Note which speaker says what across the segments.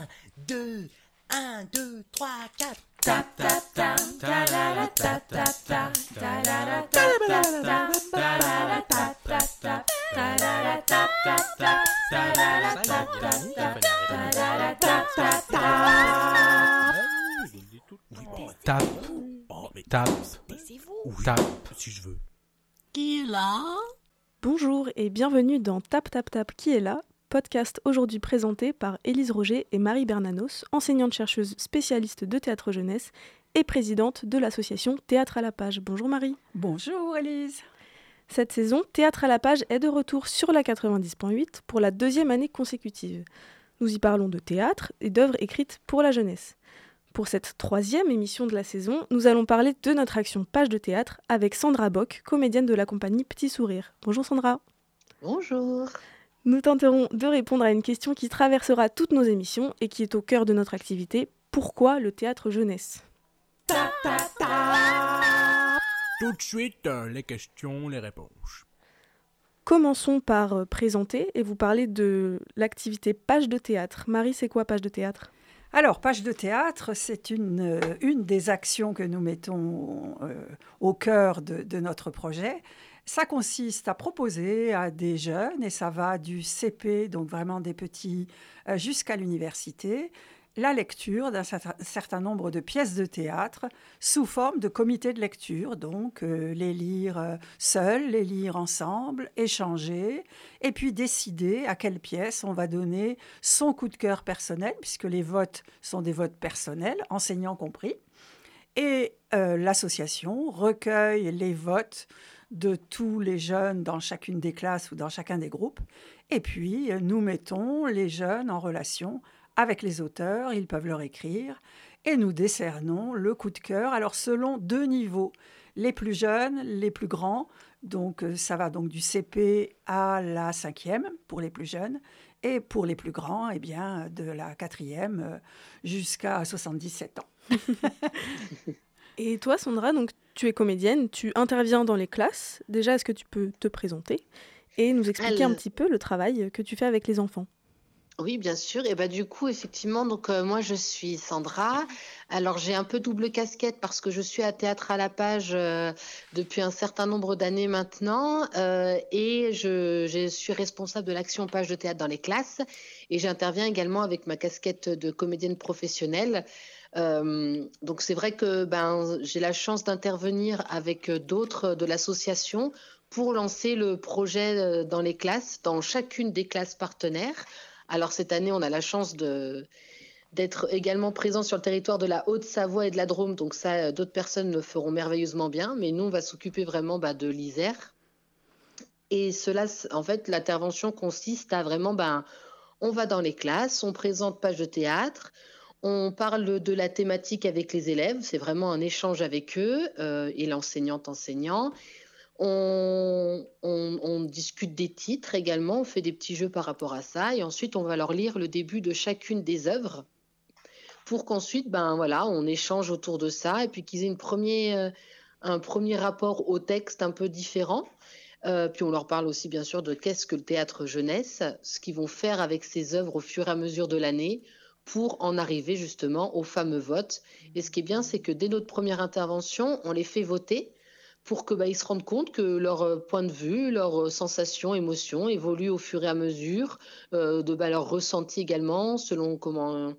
Speaker 1: 1, 2, 1, 2, 3, 4. Ta ta ta ta la ta ta ta ta la la ta.
Speaker 2: Tape.
Speaker 3: Qui est là?
Speaker 4: Bonjour et bienvenue dans Tap Tap Tap qui est là, podcast aujourd'hui présenté par Élise Roger et Marie Bernanos, enseignante-chercheuse spécialiste de théâtre jeunesse et présidente de l'association Théâtre à la page. Bonjour Marie.
Speaker 3: Bonjour Elise.
Speaker 4: Cette saison, Théâtre à la page est de retour sur la 90.8 pour la deuxième année consécutive. Nous y parlons de théâtre et d'œuvres écrites pour la jeunesse. Pour cette troisième émission de la saison, nous allons parler de notre action Page de théâtre avec Sandra Bock, comédienne de la compagnie Petit Sourire. Bonjour Sandra.
Speaker 5: Bonjour.
Speaker 4: Nous tenterons de répondre à une question qui traversera toutes nos émissions et qui est au cœur de notre activité. Pourquoi le théâtre jeunesse?
Speaker 2: Tout de suite, euh, les questions, les réponses.
Speaker 4: Commençons par euh, présenter et vous parler de l'activité Page de théâtre. Marie, c'est quoi Page de théâtre?
Speaker 3: Alors, Page de théâtre, c'est une, euh, une des actions que nous mettons euh, au cœur de, de notre projet. Ça consiste à proposer à des jeunes, et ça va du CP, donc vraiment des petits, euh, jusqu'à l'université, la lecture d'un certain- nombre de pièces de théâtre sous forme de comité de lecture, donc euh, les lire euh, seuls, les lire ensemble, échanger, et puis décider à quelle pièce on va donner son coup de cœur personnel, puisque les votes sont des votes personnels, enseignants compris. Et l'association recueille les votes de tous les jeunes dans chacune des classes ou dans chacun des groupes. Et puis, nous mettons les jeunes en relation avec les auteurs, ils peuvent leur écrire, et nous décernons le coup de cœur, alors selon deux niveaux, les plus jeunes, les plus grands, donc euh, ça va donc du CP à la cinquième pour les plus jeunes, et pour les plus grands, eh bien, de la quatrième euh, jusqu'à 77 ans.
Speaker 4: Et toi, Sandra, donc tu es comédienne, tu interviens dans les classes. Déjà, est-ce que tu peux te présenter et nous expliquer un petit peu le travail que tu fais avec les enfants?
Speaker 5: Oui, bien sûr. Et bah du coup, effectivement, donc euh, moi je suis Sandra. Alors j'ai un peu double casquette parce que je suis à Théâtre à la page euh, depuis un certain nombre d'années maintenant euh, et je, je suis responsable de l'action page de théâtre dans les classes et j'interviens également avec ma casquette de comédienne professionnelle. Euh, donc c'est vrai que ben j'ai la chance d'intervenir avec euh, d'autres de l'association pour lancer le projet euh, dans les classes, dans chacune des classes partenaires. Alors cette année, on a la chance d'être également présent sur le territoire de la Haute-Savoie et de la Drôme. Donc ça, euh, d'autres personnes le feront merveilleusement bien, mais nous, on va s'occuper vraiment bah, de l'Isère. Et cela, en fait, l'intervention consiste à vraiment, ben, on va dans les classes, on présente page de théâtre, on parle de la thématique avec les élèves, c'est vraiment un échange avec eux euh, et l'enseignante enseignant. On, discute des titres également, on fait des petits jeux par rapport à ça, et ensuite on va leur lire le début de chacune des œuvres pour qu'ensuite, ben voilà, on échange autour de ça et puis qu'ils aient une euh, un premier rapport au texte un peu différent. Euh, puis on leur parle aussi bien sûr de qu'est-ce que le théâtre jeunesse, ce qu'ils vont faire avec ces œuvres au fur et à mesure de l'année pour en arriver justement au fameux vote. Et ce qui est bien, c'est que dès notre première intervention, on les fait voter pour que bah, se rendent compte que leur euh, point de vue, leurs euh, sensations, émotions évoluent au fur et à mesure, euh, de bah, leur ressenti également, selon comment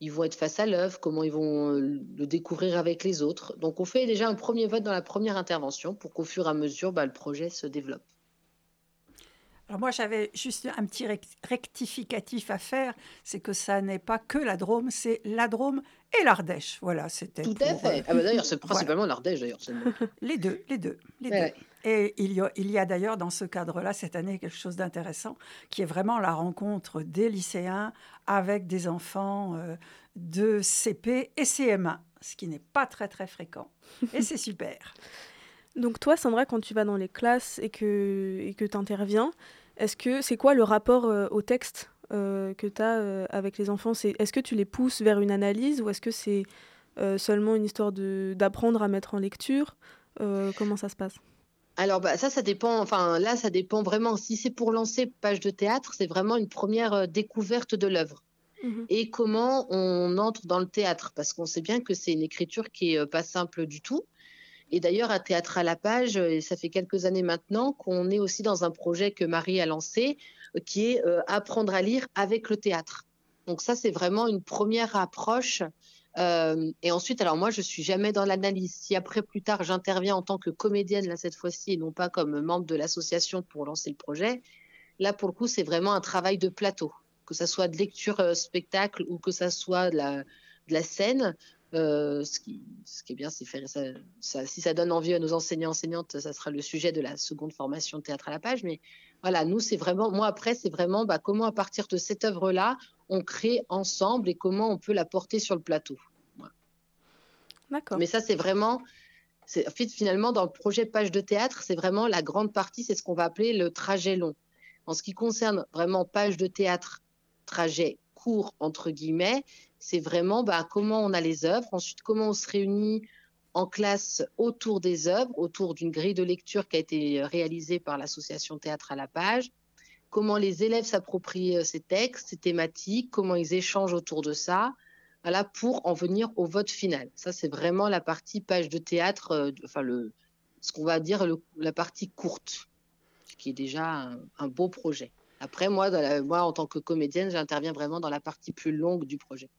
Speaker 5: ils vont être face à l'œuvre, comment ils vont le découvrir avec les autres. Donc on fait déjà un premier vote dans la première intervention pour qu'au fur et à mesure, bah, le projet se développe.
Speaker 3: Alors moi, j'avais juste un petit rec- rectificatif à faire, c'est que ça n'est pas que la Drôme, c'est la Drôme et l'Ardèche. Voilà, c'était
Speaker 5: Tout
Speaker 3: pour,
Speaker 5: à fait.
Speaker 3: euh,
Speaker 5: Ah bah, d'ailleurs, c'est principalement l'Ardèche, d'ailleurs.
Speaker 3: les deux, les deux, les
Speaker 5: Ouais,
Speaker 3: deux. Et il y a, il y a d'ailleurs dans ce cadre-là, cette année, quelque chose d'intéressant, qui est vraiment la rencontre des lycéens avec des enfants euh, de CP et CM1, ce qui n'est pas très très fréquent. Et c'est super.
Speaker 4: Donc toi, Sandra, quand tu vas dans les classes et que et que tu interviens, est-ce que c'est quoi le rapport euh, au texte euh, que tu as avec les enfants? Est-ce que tu les pousses vers une analyse ou est-ce que c'est euh, seulement une histoire d'apprendre à mettre en lecture? Euh, Comment ça se passe?
Speaker 5: Alors bah, ça, ça dépend. Enfin là, ça dépend vraiment. Si c'est pour lancer page de théâtre, c'est vraiment une première euh, découverte de l'œuvre. mhm. et comment on entre dans le théâtre, parce qu'on sait bien que c'est une écriture qui est pas simple du tout. Et d'ailleurs, à Théâtre à la page, et ça fait quelques années maintenant qu'on est aussi dans un projet que Marie a lancé, qui est apprendre à lire avec le théâtre. Donc ça, c'est vraiment une première approche euh, et ensuite, alors moi, je suis jamais dans l'analyse. Si après, plus tard, j'interviens en tant que comédienne, là, cette fois-ci, et non pas comme membre de l'association pour lancer le projet, là, pour le coup, c'est vraiment un travail de plateau. Que ça soit de lecture euh, spectacle ou que ça soit de la scène, euh, ce, qui, ce qui est bien, c'est faire ça, ça, Si ça donne envie à nos enseignants, enseignantes, ça sera le sujet de la seconde formation théâtre à la page. Mais voilà, nous, c'est vraiment, moi, après, c'est vraiment bah, comment, à partir de cette œuvre-là, on crée ensemble et comment on peut la porter sur le plateau.
Speaker 4: D'accord.
Speaker 5: Mais ça, c'est vraiment, en fait, finalement, dans le projet Page de théâtre, c'est vraiment la grande partie, c'est ce qu'on va appeler le trajet long. En ce qui concerne vraiment Page de théâtre, trajet court, entre guillemets, c'est vraiment bah, comment on a les œuvres, ensuite comment on se réunit en classe autour des œuvres, autour d'une grille de lecture qui a été réalisée par l'association Théâtre à la page, comment les élèves s'approprient euh, ces textes, ces thématiques, comment ils échangent autour de ça, voilà, pour en venir au vote final. Ça, c'est vraiment la partie page de théâtre, euh, enfin, le, ce qu'on va dire la partie courte, qui est déjà un, beau projet. Après, moi, moi, en tant que comédienne, j'interviens vraiment dans la partie plus longue du projet.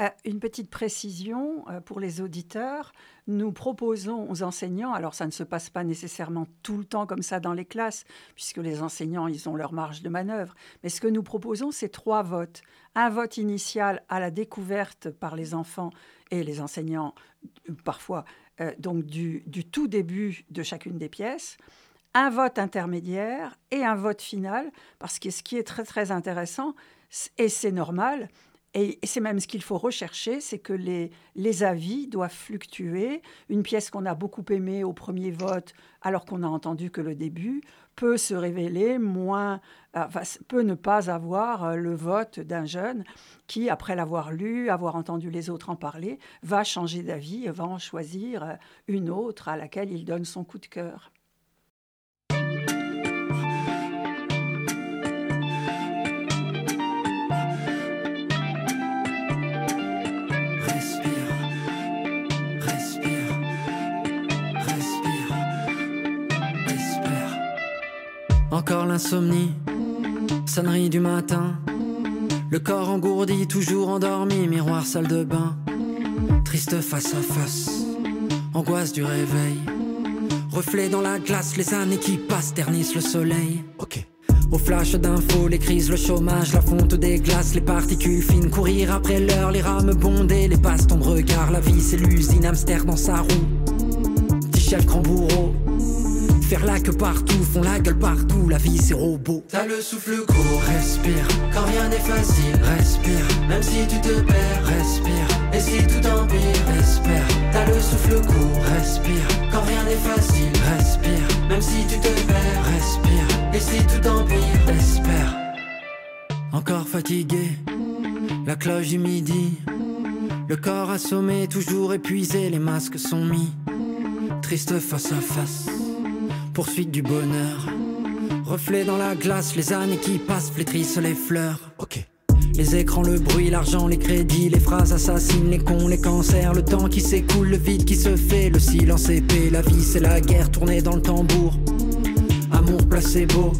Speaker 3: Euh, une petite précision euh, pour les auditeurs. Nous proposons aux enseignants, alors ça ne se passe pas nécessairement tout le temps comme ça dans les classes, puisque les enseignants, ils ont leur marge de manœuvre, mais ce que nous proposons, c'est trois votes. Un vote initial à la découverte par les enfants et les enseignants, euh, parfois, donc du, du tout début de chacune des pièces un vote intermédiaire et un vote final, parce que ce qui est très très intéressant, et c'est normal, et c'est même ce qu'il faut rechercher, c'est que les, les avis doivent fluctuer. Une pièce qu'on a beaucoup aimée au premier vote, alors qu'on n'a entendu que le début, peut se révéler moins, peut ne pas avoir euh, le vote d'un jeune qui, après l'avoir lu, avoir entendu les autres en parler, va changer d'avis et va en choisir euh, une autre à laquelle il donne son coup de cœur.
Speaker 6: Encore l'insomnie, sonnerie du matin. Le corps engourdi, toujours endormi, miroir, salle de bain. Triste face à face, angoisse du réveil. Reflet dans la glace, les années qui passent ternissent le soleil. Ok. Au flash d'infos, les crises, le chômage, la fonte des glaces, les particules fines, courir après l'heure, les rames bondées, les bastons regard, la vie c'est l'usine, hamster dans sa roue. Petit chef grand bourreau, faire la queue partout, font la gueule partout, la vie c'est robot.
Speaker 7: T'as le souffle court, respire, quand rien n'est facile, respire, même si tu te perds, respire, et si tout empire, espère. T'as le souffle court, respire, quand rien n'est facile, respire, même si tu te perds, respire, et si tout empire, espère.
Speaker 6: Encore fatigué, la cloche du midi, le corps assommé, toujours épuisé, les masques sont mis, triste face à face poursuite du bonheur. Reflet dans la glace, les années qui passent flétrissent les fleurs. Ok. Les écrans, le bruit, l'argent, les crédits, les phrases assassines, les cons, les cancers, le temps qui s'écoule, le vide qui se fait, le silence épais, la vie c'est la guerre tournée dans le tambour. Amour placebo,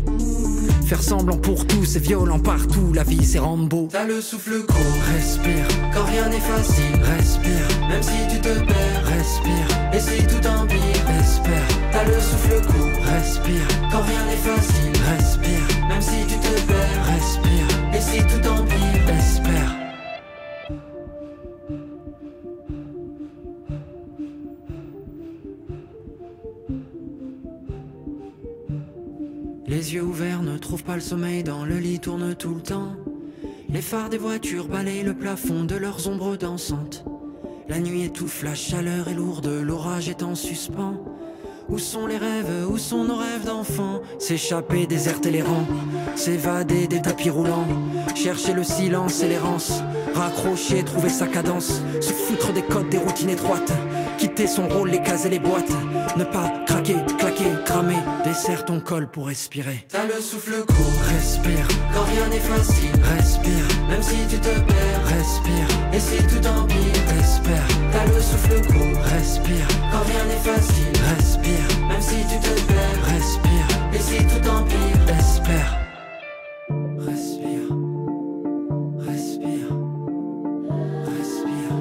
Speaker 6: faire semblant pour tout, c'est violent partout, la vie c'est Rambo.
Speaker 7: T'as le souffle court, respire, quand rien n'est facile, respire, même si tu te perds, respire, et si tout empire, espère. T'as le souffle court, respire, quand rien n'est facile, respire, même si tu te perds, respire, et si tout empire,
Speaker 6: Yeux ouverts ne trouvent pas le sommeil, dans le lit tournent tout le temps. Les phares des voitures balayent le plafond de leurs ombres dansantes. La nuit étouffe, la chaleur est lourde, l'orage est en suspens. Où sont les rêves, où sont nos rêves d'enfants? S'échapper, déserter les rangs, s'évader des tapis roulants, chercher le silence et l'errance, raccrocher, trouver sa cadence, se foutre des codes, des routines étroites, quitter son rôle, les cases et les boîtes, ne pas fatigué, cramé, desserre ton col pour respirer.
Speaker 7: T'as le souffle court,
Speaker 6: Respire,
Speaker 7: quand rien n'est facile.
Speaker 6: respire,
Speaker 7: Même si tu te perds,
Speaker 6: respire,
Speaker 7: et si tout empire,
Speaker 6: espère,
Speaker 7: t'as le souffle court.
Speaker 6: respire,
Speaker 7: Quand rien n'est facile,
Speaker 6: respire,
Speaker 7: même si tu te perds,
Speaker 6: respire,
Speaker 7: et si tout empire,
Speaker 6: espère.
Speaker 7: respire, respire, respire,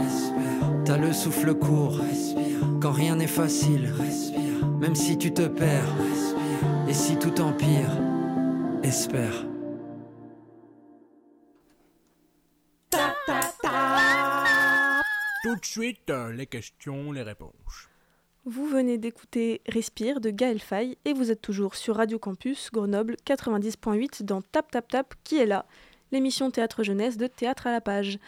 Speaker 7: espère,
Speaker 6: T'as le souffle court,
Speaker 7: respire,
Speaker 6: quand rien n'est facile,
Speaker 7: respire,
Speaker 6: même si tu te perds,
Speaker 7: respire.
Speaker 6: et si tout empire, espère.
Speaker 2: Tout de suite, euh, les questions, les réponses.
Speaker 4: Vous venez d'écouter Respire de Gaël Faye et vous êtes toujours sur Radio Campus Grenoble 90.8 dans Tap Tap Tap qui est là, l'émission théâtre jeunesse de Théâtre à la page.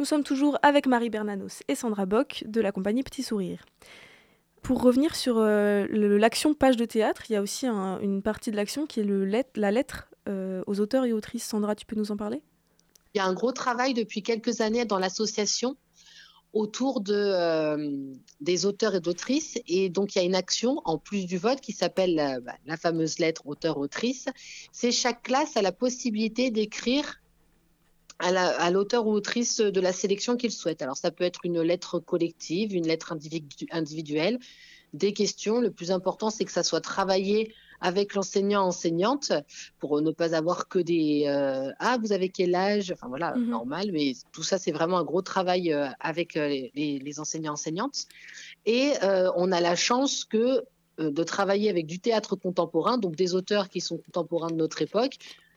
Speaker 4: Nous sommes toujours avec Marie Bernanos et Sandra Bock de la compagnie Petit Sourire. Pour revenir sur euh, l'action page de théâtre, il y a aussi un- une partie de l'action qui est la lettre euh, aux auteurs et autrices. Sandra, tu peux nous en parler?
Speaker 5: Il y a un gros travail depuis quelques années dans l'association autour euh, des auteurs et d'autrices. Et donc, il y a une action, en plus du vote, qui s'appelle la, bah, la fameuse lettre auteur-autrice. C'est chaque classe a la possibilité d'écrire à la- à l'auteur ou autrice de la sélection qu'il souhaite. Alors, ça peut être une lettre collective, une lettre individu- individuelle, des questions. Le plus important, c'est que ça soit travaillé avec l'enseignant-enseignante pour ne pas avoir que des euh, ah vous avez quel âge? Enfin voilà
Speaker 4: Mhm.
Speaker 5: normal mais tout ça c'est vraiment un gros travail euh, avec euh, les, les- les enseignants enseignantes et on a la chance que de travailler avec du théâtre contemporain donc des auteurs qui sont contemporains de notre époque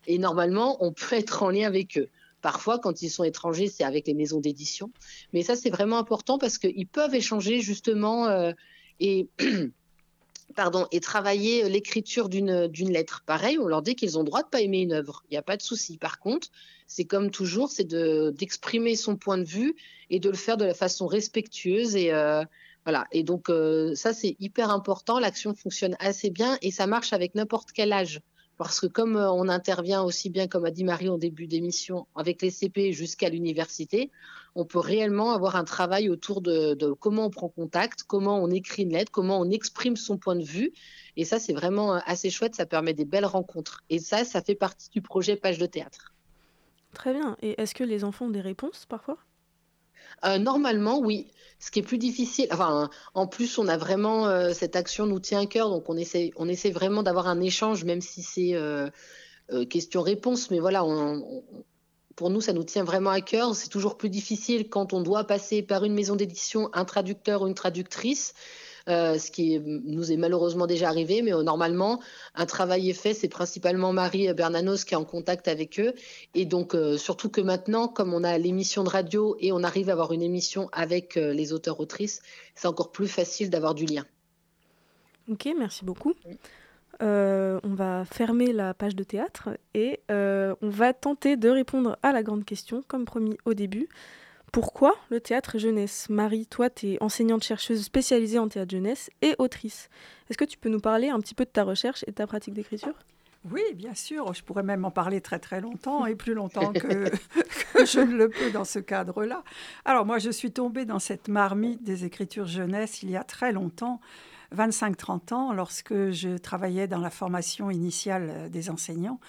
Speaker 5: et normalement on peut être en lien avec eux Parfois, quand ils sont étrangers, c'est avec les maisons d'édition. Mais ça, c'est vraiment important parce qu'ils peuvent échanger justement euh, et pardon, et travailler l'écriture d'une lettre. Pareil, on leur dit qu'ils ont droit de pas aimer une œuvre. Il n'y a pas de souci. Par contre, c'est comme toujours, c'est de d'exprimer son point de vue et de le faire de la façon respectueuse et euh, voilà. Et donc euh, ça, c'est hyper important. L'action fonctionne assez bien et ça marche avec n'importe quel âge. Parce que comme euh, on intervient aussi bien, comme a dit Marie en début d'émission, avec les CP jusqu'à l'université, on peut réellement avoir un travail autour de, comment on prend contact, comment on écrit une lettre, comment on exprime son point de vue. Et ça, c'est vraiment euh, assez chouette, ça permet des belles rencontres. Et ça, ça fait partie du projet Page de théâtre.
Speaker 4: Très bien. Et est-ce que les enfants ont des réponses parfois?
Speaker 5: Euh, normalement, oui. Ce qui est plus difficile, enfin, en plus, on a vraiment euh, cette action nous tient à cœur, donc on essaie, on essaie vraiment d'avoir un échange, même si c'est euh, question-réponse. Mais voilà, on- pour nous, ça nous tient vraiment à cœur. C'est toujours plus difficile quand on doit passer par une maison d'édition, un traducteur ou une traductrice. Euh, ce qui nous est malheureusement déjà arrivé, mais euh, normalement, un travail est fait. C'est principalement Marie Bernanos qui est en contact avec eux. Et donc, euh, surtout que maintenant, comme on a l'émission de radio et on arrive à avoir une émission avec euh, les auteurs-autrices, c'est encore plus facile d'avoir du lien.
Speaker 4: Ok, merci beaucoup. Euh, on va fermer la page de théâtre et euh, on va tenter de répondre à la grande question, comme promis au début. Pourquoi le théâtre jeunesse? Marie, toi, tu es enseignante-chercheuse spécialisée en théâtre jeunesse et autrice. Est-ce que tu peux nous parler un petit peu de ta recherche et de ta pratique d'écriture?
Speaker 3: Oui, bien sûr. Je pourrais même en parler très très longtemps et plus longtemps que, que je ne le peux dans ce cadre-là. Alors moi, je suis tombée dans cette marmite des écritures jeunesse il y a très longtemps, 25-30 ans, lorsque je travaillais dans la formation initiale euh, des enseignants,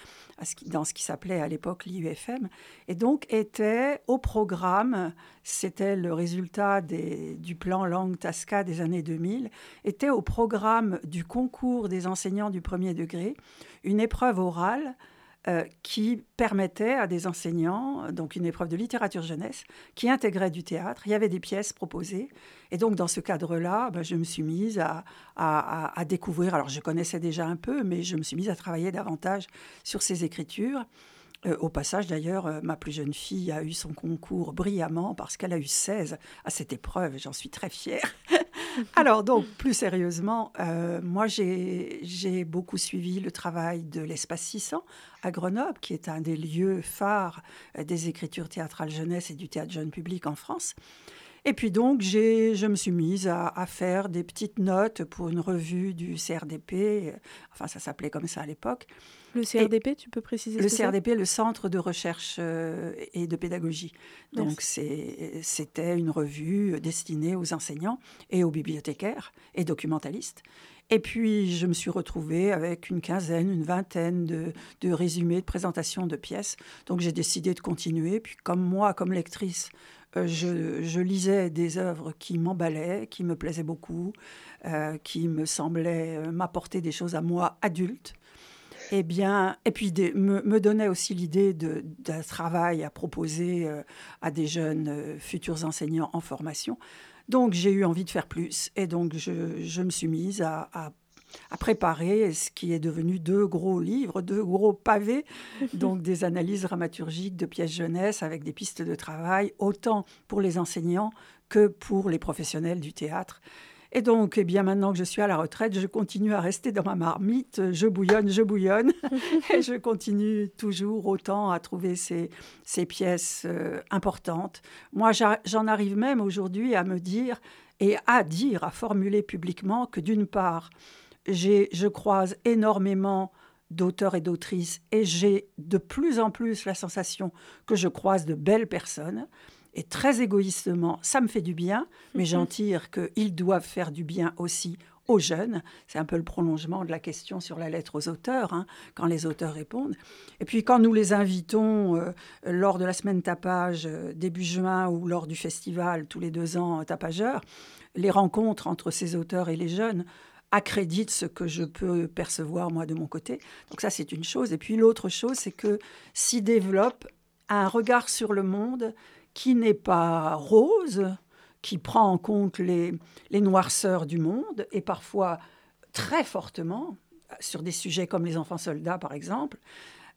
Speaker 3: dans ce qui s'appelait à l'époque l'IUFM. Et donc était au programme, c'était le résultat du plan langue TASCA des années 2000, était au programme du concours des enseignants du premier degré une épreuve orale euh, qui permettait à des enseignants, donc une épreuve de littérature jeunesse, qui intégrait du théâtre. Il y avait des pièces proposées. Et donc, dans ce cadre-là, ben, je me suis mise à, découvrir. Alors, je connaissais déjà un peu, mais je me suis mise à travailler davantage sur ces écritures. Euh, au passage, d'ailleurs, euh, ma plus jeune fille a eu son concours brillamment parce qu'elle a eu 16 à cette épreuve j'en suis très fière. Alors, donc, plus sérieusement, euh, moi, j'ai beaucoup suivi le travail de l'Espace 600 à Grenoble, qui est un des lieux phares euh, des écritures théâtrales jeunesse et du théâtre jeune public en France. Et puis donc, je me suis mise à, à faire des petites notes pour une revue du CRDP, euh, enfin ça s'appelait comme ça à l'époque,
Speaker 4: Le CRDP, tu peux préciser
Speaker 3: Le
Speaker 4: ce que
Speaker 3: CRDP, le Centre de recherche euh, et de pédagogie. Donc c'était une revue destinée aux enseignants et aux bibliothécaires et documentalistes. Et puis, je me suis retrouvée avec une quinzaine, une vingtaine de, de résumés, de présentations de pièces. Donc, j'ai décidé de continuer. Puis, comme moi, comme lectrice, euh, je, lisais des œuvres qui m'emballaient, qui me plaisaient beaucoup, euh, qui me semblaient m'apporter des choses à moi adulte. Et, eh bien, et puis me, me donnait aussi l'idée d'un travail à proposer à des jeunes futurs enseignants en formation. Donc j'ai eu envie de faire plus et donc je, je me suis mise à, à à préparer ce qui est devenu deux gros livres, deux gros pavés, donc des analyses dramaturgiques de pièces jeunesse avec des pistes de travail, autant pour les enseignants que pour les professionnels du théâtre. Et donc, eh bien, maintenant que je suis à la retraite, je continue à rester dans ma marmite. Je bouillonne, je bouillonne. et je continue toujours autant à trouver ces, ces pièces euh, importantes. Moi, j'en arrive même aujourd'hui à me dire et à dire, à formuler publiquement que d'une part, je croise énormément d'auteurs et d'autrices et j'ai de plus en plus la sensation que je croise de belles personnes. Et très égoïstement, ça me fait du bien, mais mhm. j'en tire qu'ils doivent faire du bien aussi aux jeunes. C'est un peu le prolongement de la question sur la lettre aux auteurs, hein, quand les auteurs répondent. Et puis quand nous les invitons euh, lors de la semaine tapage euh, début juin ou lors du festival tous les deux ans tapageur, les rencontres entre ces auteurs et les jeunes accrédite ce que je peux percevoir moi de mon côté. Donc ça, c'est une chose. Et puis l'autre chose, c'est que s'y développe un regard sur le monde qui n'est pas rose, qui prend en compte les, noirceurs du monde et parfois très fortement sur des sujets comme les enfants soldats, par exemple.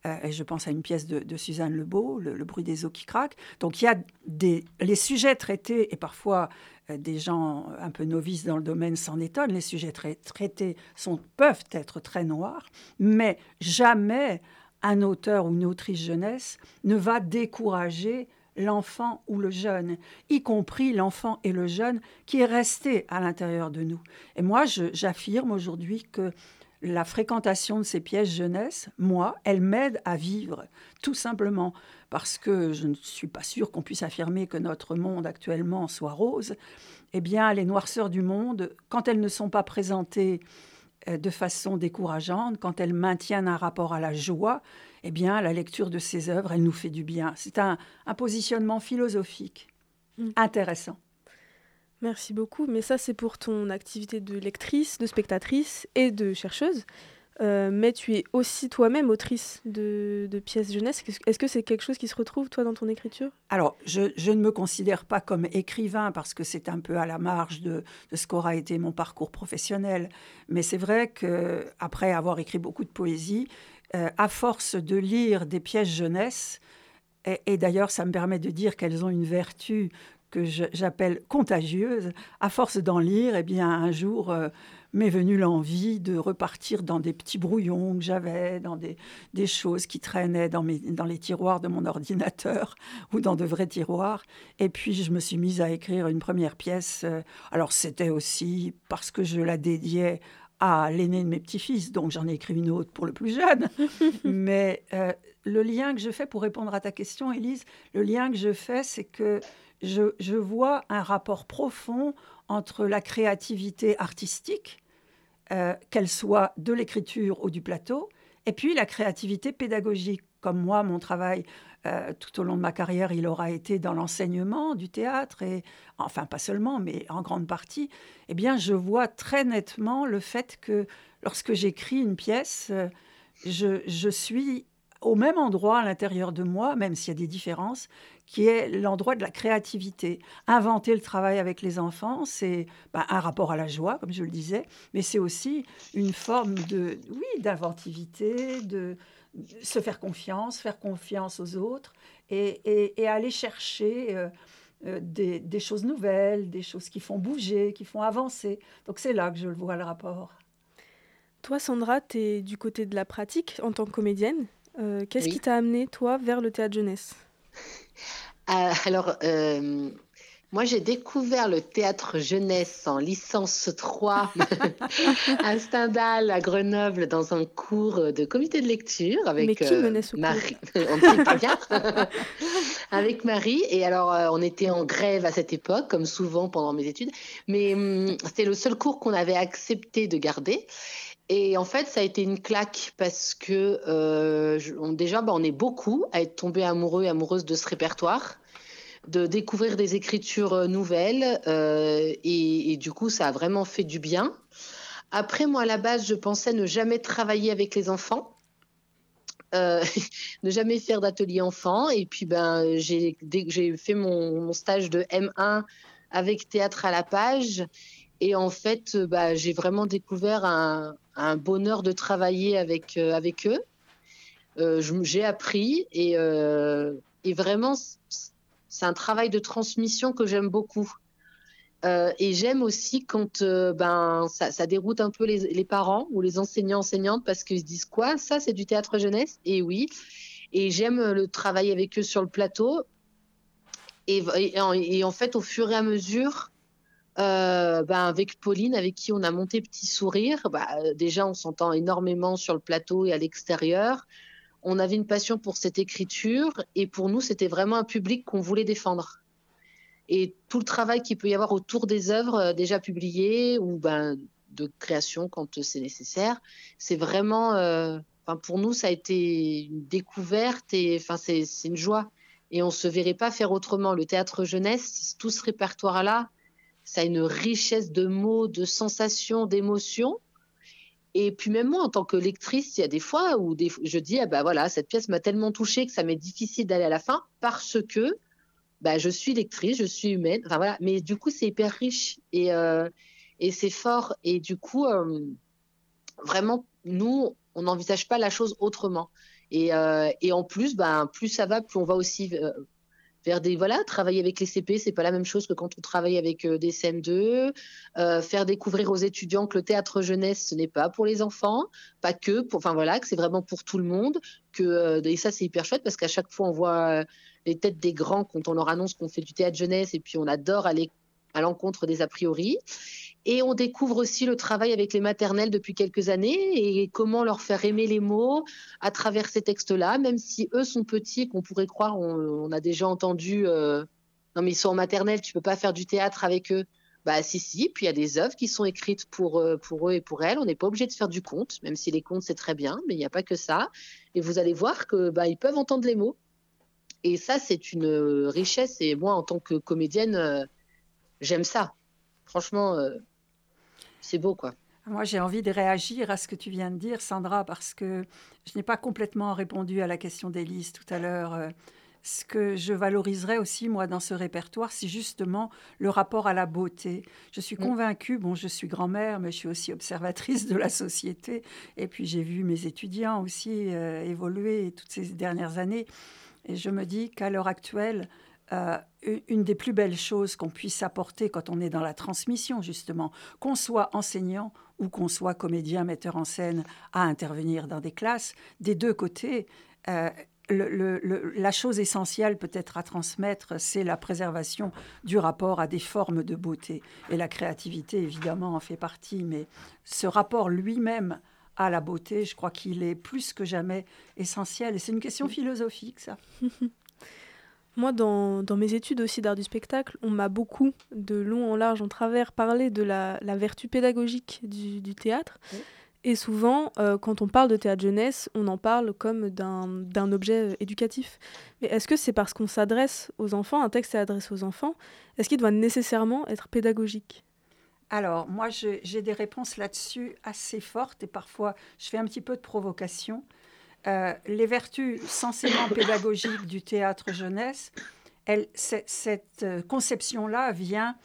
Speaker 3: Euh, et je pense à une pièce de, Suzanne Lebeau, le, le, bruit des eaux qui craquent. Donc il y a des, les sujets traités et parfois euh, des gens un peu novices dans le domaine s'en étonnent, les sujets traités sont, peuvent être très noirs, mais jamais un auteur ou une autrice jeunesse ne va décourager l'enfant ou le jeune, y compris l'enfant et le jeune qui est resté à l'intérieur de nous. Et moi, j'affirme aujourd'hui que la fréquentation de ces pièces jeunesse, moi, elle m'aide à vivre, tout simplement parce que je ne suis pas sûre qu'on puisse affirmer que notre monde actuellement soit rose. Eh bien, les noirceurs du monde, quand elles ne sont pas présentées euh, de façon décourageante, quand elles maintiennent un rapport à la joie, eh bien, la lecture de ces œuvres, elle nous fait du bien. C'est un, positionnement philosophique mm. intéressant.
Speaker 4: Merci beaucoup. Mais ça, c'est pour ton activité de lectrice, de spectatrice et de chercheuse. Euh, mais tu es aussi toi-même autrice de, pièces jeunesse. Est-ce que c'est quelque chose qui se retrouve, toi, dans ton écriture?
Speaker 3: Alors, je, ne me considère pas comme écrivain parce que c'est un peu à la marge de, ce qu'aura été mon parcours professionnel. Mais c'est vrai qu'après avoir écrit beaucoup de poésie, euh, à force de lire des pièces jeunesse, et d'ailleurs, ça me permet de dire qu'elles ont une vertu que j'appelle contagieuse, à force d'en lire, eh bien, un jour euh, m'est venue l'envie de repartir dans des petits brouillons que j'avais, dans des, choses qui traînaient dans, dans les tiroirs de mon ordinateur ou dans de vrais tiroirs. Et puis, je me suis mise à écrire une première pièce. Euh, alors, c'était aussi parce que je la dédiais à l'aîné de mes petits-fils, donc j'en ai écrit une autre pour le plus jeune. Mais euh, le lien que je fais, pour répondre à ta question, Élise, le lien que je fais, c'est que je, vois un rapport profond entre la créativité artistique, euh, qu'elle soit de l'écriture ou du plateau, et puis la créativité pédagogique. Comme moi, mon travail euh, tout au long de ma carrière, il aura été dans l'enseignement du théâtre, et enfin pas seulement, mais en grande partie. Eh bien, je vois très nettement le fait que lorsque j'écris une pièce, euh, je suis au même endroit à l'intérieur de moi, même s'il y a des différences, qui est l'endroit de la créativité. Inventer le travail avec les enfants, c'est bah, un rapport à la joie, comme je le disais, mais c'est aussi une forme de, oui, d'inventivité, de, se faire confiance, faire confiance aux autres et, aller chercher euh, euh, des, des, choses nouvelles, des choses qui font bouger, qui font avancer. Donc c'est là que je le vois le rapport.
Speaker 4: Toi, Sandra, tu es du côté de la pratique en tant que comédienne. Euh, qu'est-ce qui t'a amené, toi, vers le théâtre jeunesse?
Speaker 5: Alors, euh, Moi, j'ai découvert le théâtre jeunesse en licence 3 à Stendhal, à Grenoble, dans un cours de comité de lecture avec
Speaker 4: Mais qui menait ce
Speaker 5: euh, Marie. on ne sait pas bien. avec Marie. Et alors, euh, on était en grève à cette époque, comme souvent pendant mes études. Mais hum, c'était le seul cours qu'on avait accepté de garder. Et en fait, ça a été une claque parce que euh, on- déjà, bah, on est beaucoup à être tombés amoureux et amoureuses de ce répertoire de découvrir des écritures euh, nouvelles euh, et, du coup ça a vraiment fait du bien. Après moi à la base je pensais ne jamais travailler avec les enfants, euh, ne jamais faire d'atelier enfant et puis ben j'ai j'ai fait mon, stage de M1 avec théâtre à la page et en fait bah, j'ai vraiment découvert un, bonheur de travailler avec avec eux. J'ai appris et, et vraiment c'est un travail de transmission que j'aime beaucoup. Euh, et j'aime aussi quand euh, ben, ça, déroute un peu les, parents ou les enseignants enseignantes parce qu'ils se disent quoi ça c'est du théâtre jeunesse? Et oui. Et j'aime le travail avec eux sur le plateau. Et, en- fait au fur et à mesure euh, ben, avec Pauline avec qui on a monté Petit Sourire bah, déjà on s'entend énormément sur le plateau et à l'extérieur on avait une passion pour cette écriture et pour nous c'était vraiment un public qu'on voulait défendre et tout le travail qu'il peut y avoir autour des œuvres euh, déjà publiées ou ben, de création quand c'est nécessaire. C'est vraiment, euh, pour nous, ça a été une découverte et c'est une joie. Et on se verrait pas faire autrement. Le théâtre jeunesse, tout ce répertoire-là, ça a une richesse de mots, de sensations, d'émotions. Et puis même moi, en tant que lectrice, il y a des fois où je dis, ah bah voilà, cette pièce m'a tellement touchée que ça m'est difficile d'aller à la fin parce que bah, je suis lectrice, je suis humaine. Enfin voilà, mais du coup, c'est hyper riche et, euh, et c'est fort. Et du coup, euh, vraiment, nous, on n'envisage pas la chose autrement. Et, euh, et en plus, ben, plus ça va, plus on va aussi voilà, travailler avec les CP, c'est pas la même chose que quand on travaille avec euh, des CM2. Euh, faire découvrir aux étudiants que le théâtre jeunesse, ce n'est pas pour les enfants, pas que, enfin voilà, que c'est vraiment pour tout le monde. Que euh, et ça, c'est hyper chouette parce qu'à chaque fois, on voit les têtes des grands quand on leur annonce qu'on fait du théâtre jeunesse et puis on adore aller à l'encontre des a priori. Et on découvre aussi le travail avec les maternelles depuis quelques années et comment leur faire aimer les mots à travers ces textes-là, même si eux sont petits, et qu'on pourrait croire, on, a déjà entendu, euh, non mais ils sont en maternelle, tu peux pas faire du théâtre avec eux. Bah si si, puis il y a des œuvres qui sont écrites pour euh, pour eux et pour elles. On n'est pas obligé de faire du conte, même si les contes c'est très bien, mais il n'y a pas que ça. Et vous allez voir que bah ils peuvent entendre les mots. Et ça c'est une euh, richesse. Et moi en tant que comédienne, j'aime ça. Franchement, c'est beau quoi.
Speaker 3: Moi, j'ai envie de réagir à ce que tu viens de dire, Sandra, parce que je n'ai pas complètement répondu à la question d'Élise tout à l'heure. Euh, Ce que je valoriserais aussi, moi, dans ce répertoire, c'est justement le rapport à la beauté. Je suis
Speaker 5: Mm.
Speaker 3: convaincue, bon, je suis grand-mère, mais je suis aussi observatrice de la société. Et puis, j'ai vu mes étudiants aussi euh, évoluer toutes ces dernières années. Et je me dis qu'à l'heure actuelle, euh, une- des plus belles choses qu'on puisse apporter quand on est dans la transmission, justement, qu'on soit enseignant ou qu'on soit comédien, metteur en scène, à intervenir dans des classes, des deux côtés, euh, la chose essentielle peut-être à transmettre, c'est la préservation du rapport à des formes de beauté. Et la créativité, évidemment, en fait partie, mais ce rapport lui-même à la beauté, je crois qu'il est plus que jamais essentiel. Et c'est une question philosophique, ça.
Speaker 4: Moi, dans, dans mes études aussi d'art du spectacle, on m'a beaucoup, de long en large, en travers, parlé de la, la vertu pédagogique du, du théâtre.
Speaker 5: Oui.
Speaker 4: Et souvent, euh, quand on parle de théâtre jeunesse, on en parle comme d'un objet euh, éducatif. Mais est-ce que c'est parce qu'on s'adresse aux enfants, un texte est adressé aux enfants, est-ce qu'il doit nécessairement être pédagogique?
Speaker 3: Alors, moi, j'ai des réponses là-dessus assez fortes et parfois, je fais un petit peu de provocation. Euh, les vertus censément pédagogiques du théâtre jeunesse, elle, cette euh, conception-là vient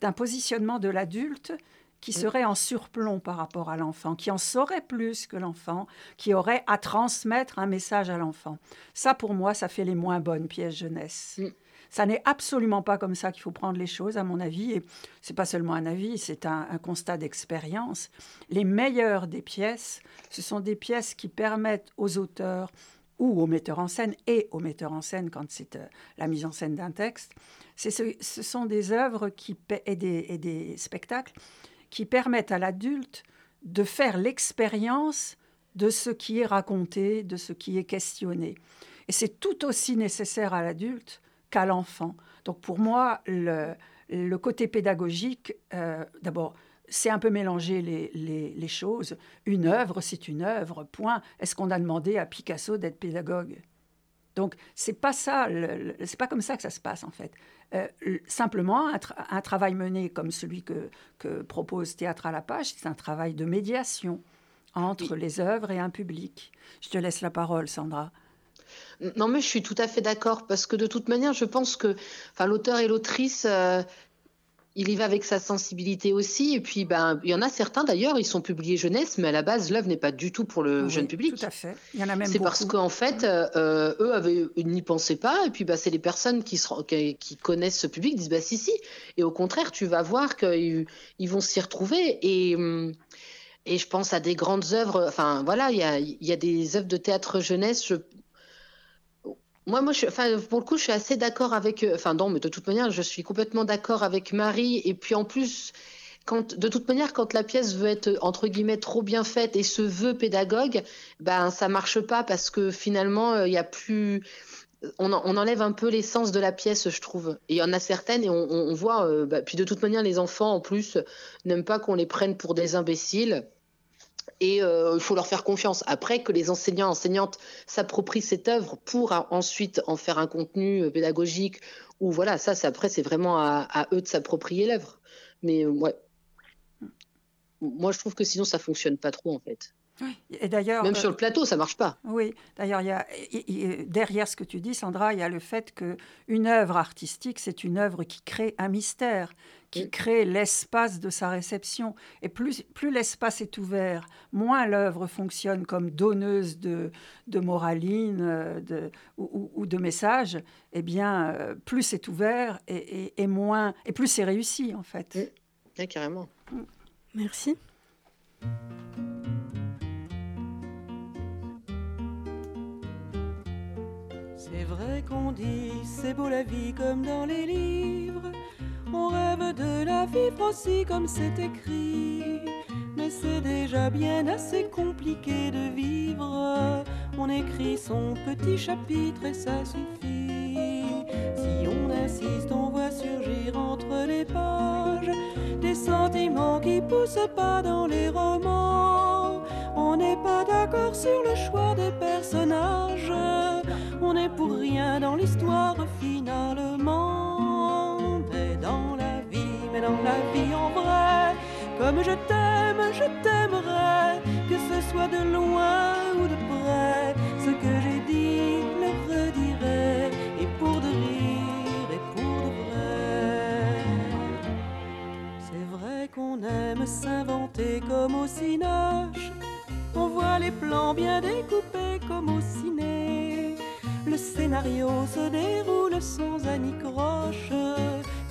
Speaker 3: d'un positionnement de l'adulte qui serait en surplomb par rapport à l'enfant, qui en saurait plus que l'enfant, qui aurait à transmettre un message à l'enfant. Ça, pour moi, ça fait les moins bonnes pièces jeunesse. Ça n'est absolument pas comme ça qu'il faut prendre les choses, à mon avis. Et c'est pas seulement un avis, c'est un, constat d'expérience. Les meilleures des pièces, ce sont des pièces qui permettent aux auteurs ou au metteur en scène et au metteur en scène quand c'est euh, la mise en scène d'un texte. Ce, ce, sont des œuvres qui, et des spectacles qui permettent à l'adulte de faire l'expérience de ce qui est raconté, de ce qui est questionné. Et c'est tout aussi nécessaire à l'adulte qu'à l'enfant. Donc pour moi, le, le côté pédagogique, euh, d'abord, c'est un peu mélanger les, les, choses. Une œuvre, c'est une œuvre, point. Est-ce qu'on a demandé à Picasso d'être pédagogue? Donc, c'est pas ça, c'est pas comme ça que ça se passe en fait. Euh, simplement, un, travail mené comme celui que, que propose Théâtre à la page, c'est un travail de médiation entre les œuvres et un public. Je te laisse la parole, Sandra.
Speaker 5: Non, mais je suis tout à fait d'accord parce que de toute manière, je pense que, enfin, l'auteur et l'autrice, euh, il y va avec sa sensibilité aussi. Et puis, ben, il y en a certains d'ailleurs, ils sont publiés jeunesse, mais à la base, l'œuvre n'est pas du tout pour le jeune public.
Speaker 3: Tout à fait. Il y en a même
Speaker 5: C'est parce qu'en fait, euh, eux avaient, n'y pensaient pas. Et puis, bah, c'est les personnes qui, qui, connaissent ce public disent, bah, si, si. Et au contraire, tu vas voir qu'ils ils vont s'y retrouver. Et. Et je pense à des grandes œuvres. Enfin, voilà, il y a, y a, des œuvres de théâtre jeunesse. Je, moi, moi je, enfin, pour le coup, je suis assez d'accord avec. Euh, enfin, non, mais de toute manière, je suis complètement d'accord avec Marie. Et puis en plus, quand, de toute manière, quand la pièce veut être entre guillemets trop bien faite et se veut pédagogue, ben ça marche pas parce que finalement, euh, il y a plus. On, enlève un peu l'essence de la pièce, je trouve. Et il y en a certaines, et on, on voit. Euh, bah, puis de toute manière, les enfants, en plus, n'aiment pas qu'on les prenne pour des imbéciles et euh, il faut leur faire confiance. Après, que les enseignants, enseignantes s'approprient cette œuvre pour ensuite en faire un contenu euh, pédagogique, ou voilà, ça, après, c'est vraiment à, eux de s'approprier l'œuvre. Mais euh, ouais. Moi, je trouve que sinon, ça fonctionne pas trop, en fait.
Speaker 3: Oui. Et d'ailleurs,
Speaker 5: même sur le plateau, ça marche pas.
Speaker 3: Oui. D'ailleurs, il derrière ce que tu dis, Sandra, il y a le fait que une œuvre artistique, c'est une œuvre qui crée un mystère qui crée l'espace de sa réception. Et plus, plus l'espace est ouvert, moins l'œuvre fonctionne comme donneuse de, de moraline euh, de, ou, de messages, eh bien, euh, plus c'est ouvert et, et, moins, et plus c'est réussi, en fait.
Speaker 5: Oui, carrément.
Speaker 4: Merci.
Speaker 8: C'est vrai qu'on dit c'est beau la vie comme dans les livres on rêve de la vivre aussi comme c'est écrit. Mais c'est déjà bien assez compliqué de vivre. On écrit son petit chapitre et ça suffit. Si on insiste, on voit surgir entre les pages des sentiments qui poussent pas dans les romans. On n'est pas d'accord sur le choix des personnages. On n'est pour rien dans l'histoire finalement dans la vie en vrai. Comme je t'aime, je t'aimerai, que ce soit de loin ou de près. Ce que j'ai dit, le redirai, et pour de rire et pour de vrai. C'est vrai qu'on aime s'inventer comme au cinoche. On voit les plans bien découpés comme au ciné. Le scénario se déroule sans anicroche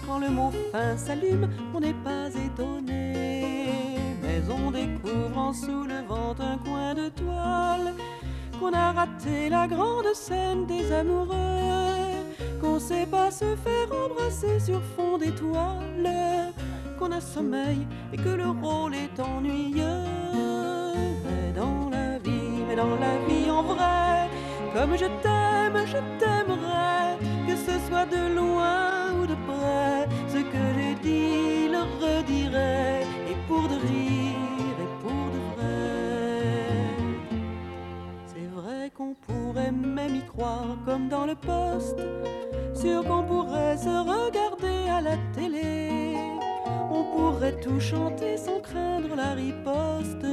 Speaker 8: quand le mot fin s'allume, on n'est pas étonné. Mais on découvre en soulevant un coin de toile qu'on a raté la grande scène des amoureux, qu'on sait pas se faire embrasser sur fond d'étoiles, qu'on a sommeil et que le rôle est ennuyeux. Mais dans la vie, mais dans la vie en vrai, comme je t'aime, je t'aimerai, que ce soit de loin ce que j'ai dit, le redirai, et pour de rire et pour de vrai. C'est vrai qu'on pourrait même y croire comme dans le poste, sûr qu'on pourrait se regarder à la télé. On pourrait tout chanter sans craindre la riposte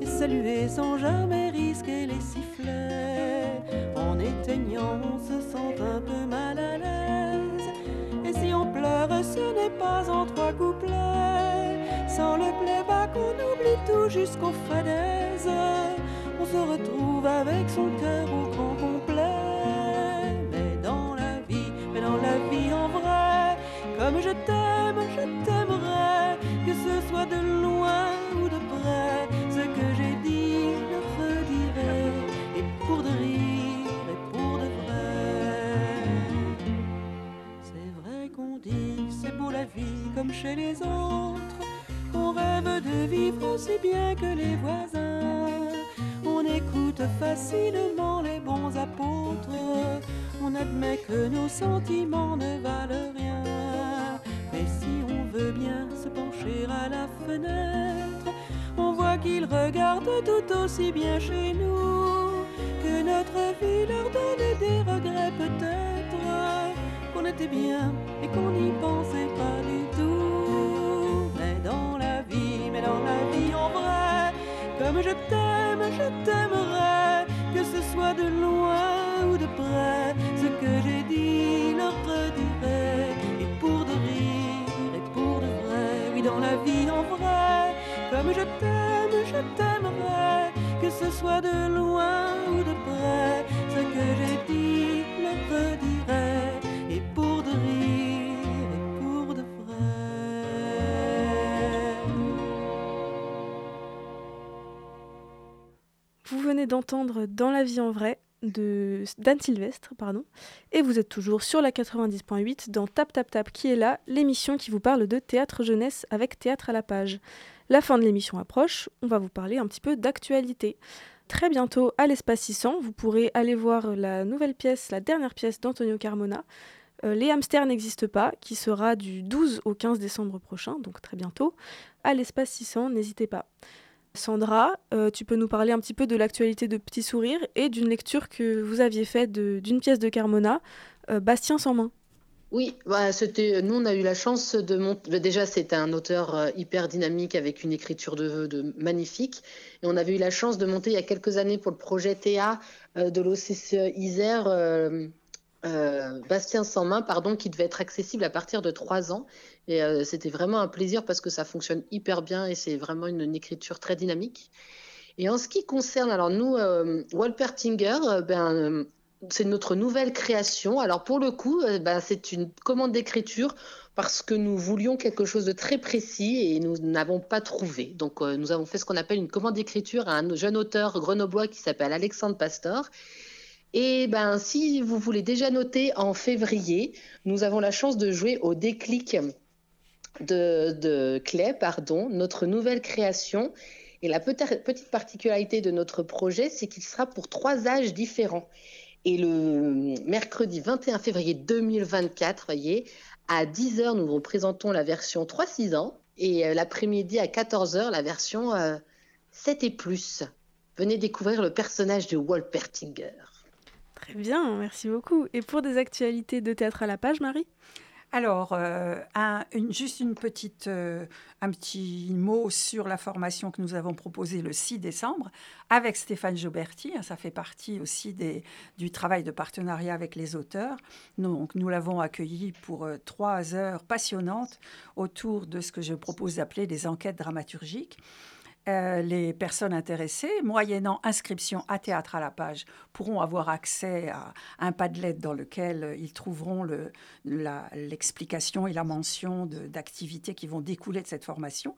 Speaker 8: et saluer sans jamais les sifflets. En éteignant, on se sent un peu mal à l'aise ce n'est pas en trois couplets. Sans le playback, on oublie tout jusqu'aux fadaises. On se retrouve avec son cœur au grand complet. Mais dans la vie, mais dans la vie en vrai, comme je t'aime, je t'aimerai, que ce soit de loin comme chez les autres. On rêve de vivre aussi bien que les voisins. On écoute facilement les bons apôtres. On admet que nos sentiments ne valent rien. Mais si on veut bien se pencher à la fenêtre, on voit qu'ils regardent tout aussi bien chez nous que notre vie leur donne des regrets peut-être était bien et qu'on n'y pensait pas du tout. Mais dans la vie, mais dans la vie en vrai, comme je t'aime, je t'aimerai, que ce soit de loin ou de près, ce que j'ai dit leur redirai, et pour de rire et pour de vrai, oui dans la vie en vrai, comme je t'aime, je t'aimerai, que ce soit de loin
Speaker 4: Dans la vie en vrai de d'Anne Sylvestre, pardon, et vous êtes toujours sur la 90.8 dans Tap Tap Tap qui est là, l'émission qui vous parle de théâtre jeunesse avec théâtre à la page. La fin de l'émission approche, on va vous parler un petit peu d'actualité. Très bientôt à l'espace 600, vous pourrez aller voir la nouvelle pièce, la dernière pièce d'Antonio Carmona, euh, Les hamsters n'existent pas, qui sera du 12 au 15 décembre prochain, donc très bientôt, à l'espace 600, n'hésitez pas. Sandra, euh, tu peux nous parler un petit peu de l'actualité de Petit Sourire et d'une lecture que vous aviez faite d'une pièce de Carmona, euh, Bastien sans main.
Speaker 5: Oui, bah, nous, on a eu la chance de monter. Déjà, c'était un auteur euh, hyper dynamique avec une écriture de, de magnifique. Et on avait eu la chance de monter il y a quelques années pour le projet TA de l'OCCE Isère, Bastien sans main, pardon, qui devait être accessible à partir de 3 ans. Et euh, c'était vraiment un plaisir parce que ça fonctionne hyper bien et c'est vraiment une, écriture très dynamique. Et en ce qui concerne, alors nous, euh, Walpertinger, euh, ben, euh, c'est notre nouvelle création. Alors pour le coup, ben, c'est une commande d'écriture parce que nous voulions quelque chose de très précis et nous n'avons pas trouvé. Donc nous avons fait ce qu'on appelle une commande d'écriture à un jeune auteur grenoblois qui s'appelle Alexandre Pastor. Et ben si vous voulez déjà noter en février, nous avons la chance de jouer au déclic de, de Clay, pardon, notre nouvelle création. Et la petite particularité de notre projet, c'est qu'il sera pour trois âges différents. Et le mercredi 21 février 2024, voyez, à 10h, nous vous présentons la version 3-6 ans. Et euh, l'après-midi à 14h, la version euh, 7 et plus. Venez découvrir le personnage de Wolpertinger.
Speaker 4: Très bien, merci beaucoup. Et pour des actualités de théâtre à la page, Marie?
Speaker 3: Alors, euh, un- juste une petite, euh, un petit mot sur la formation que nous avons proposée le 6 décembre avec Stéphane Joberti. Ça fait partie aussi des, du travail de partenariat avec les auteurs. Donc, nous l'avons accueilli pour euh, trois heures passionnantes autour de ce que je propose d'appeler des enquêtes dramaturgiques. Euh, les personnes intéressées, moyennant inscription à Théâtre à la page, pourront avoir accès à un padlet dans lequel euh, ils trouveront l'explication et la mention d'activités qui vont découler de cette formation.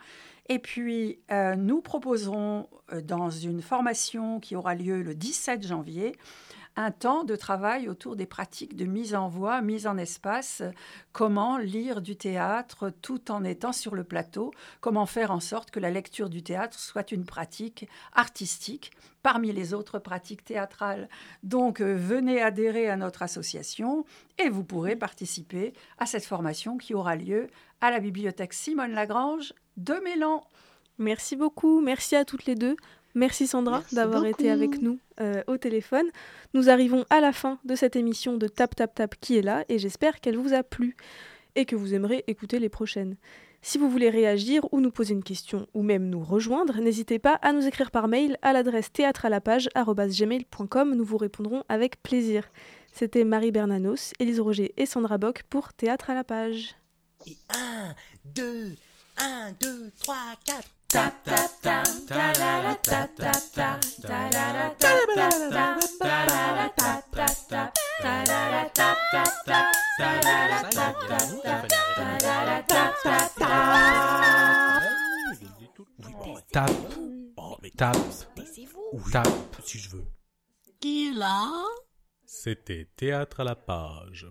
Speaker 3: Et puis, euh, nous proposerons dans une formation qui aura lieu le 17 janvier un temps de travail autour des pratiques de mise en voix, mise en espace, comment lire du théâtre tout en étant sur le plateau, comment faire en sorte que la lecture du théâtre soit une pratique artistique parmi les autres pratiques théâtrales? Donc, euh, venez adhérer à notre association et vous pourrez participer à cette formation qui aura lieu à la bibliothèque Simone Lagrange de Mélan.
Speaker 4: Merci beaucoup, merci à toutes les deux. Merci Sandra d'avoir été avec nous euh, au téléphone. Nous arrivons à la fin de cette émission de Tap Tap Tap qui est là et j'espère qu'elle vous a plu et que vous aimerez écouter les prochaines. Si vous voulez réagir ou nous poser une question ou même nous rejoindre, n'hésitez pas à nous écrire par mail à l'adresse théâtre à la théâtrealapage.com. Nous vous répondrons avec plaisir. C'était Marie Bernanos, Élise Roger et Sandra Bock pour Théâtre à la page.
Speaker 1: Et 1, 2, 1, 2, 3, 4. Tape. Oh, mais
Speaker 2: tape. Taisez-vous. Tape. Si je veux.
Speaker 1: Qui là
Speaker 9: C'était Théâtre à la page.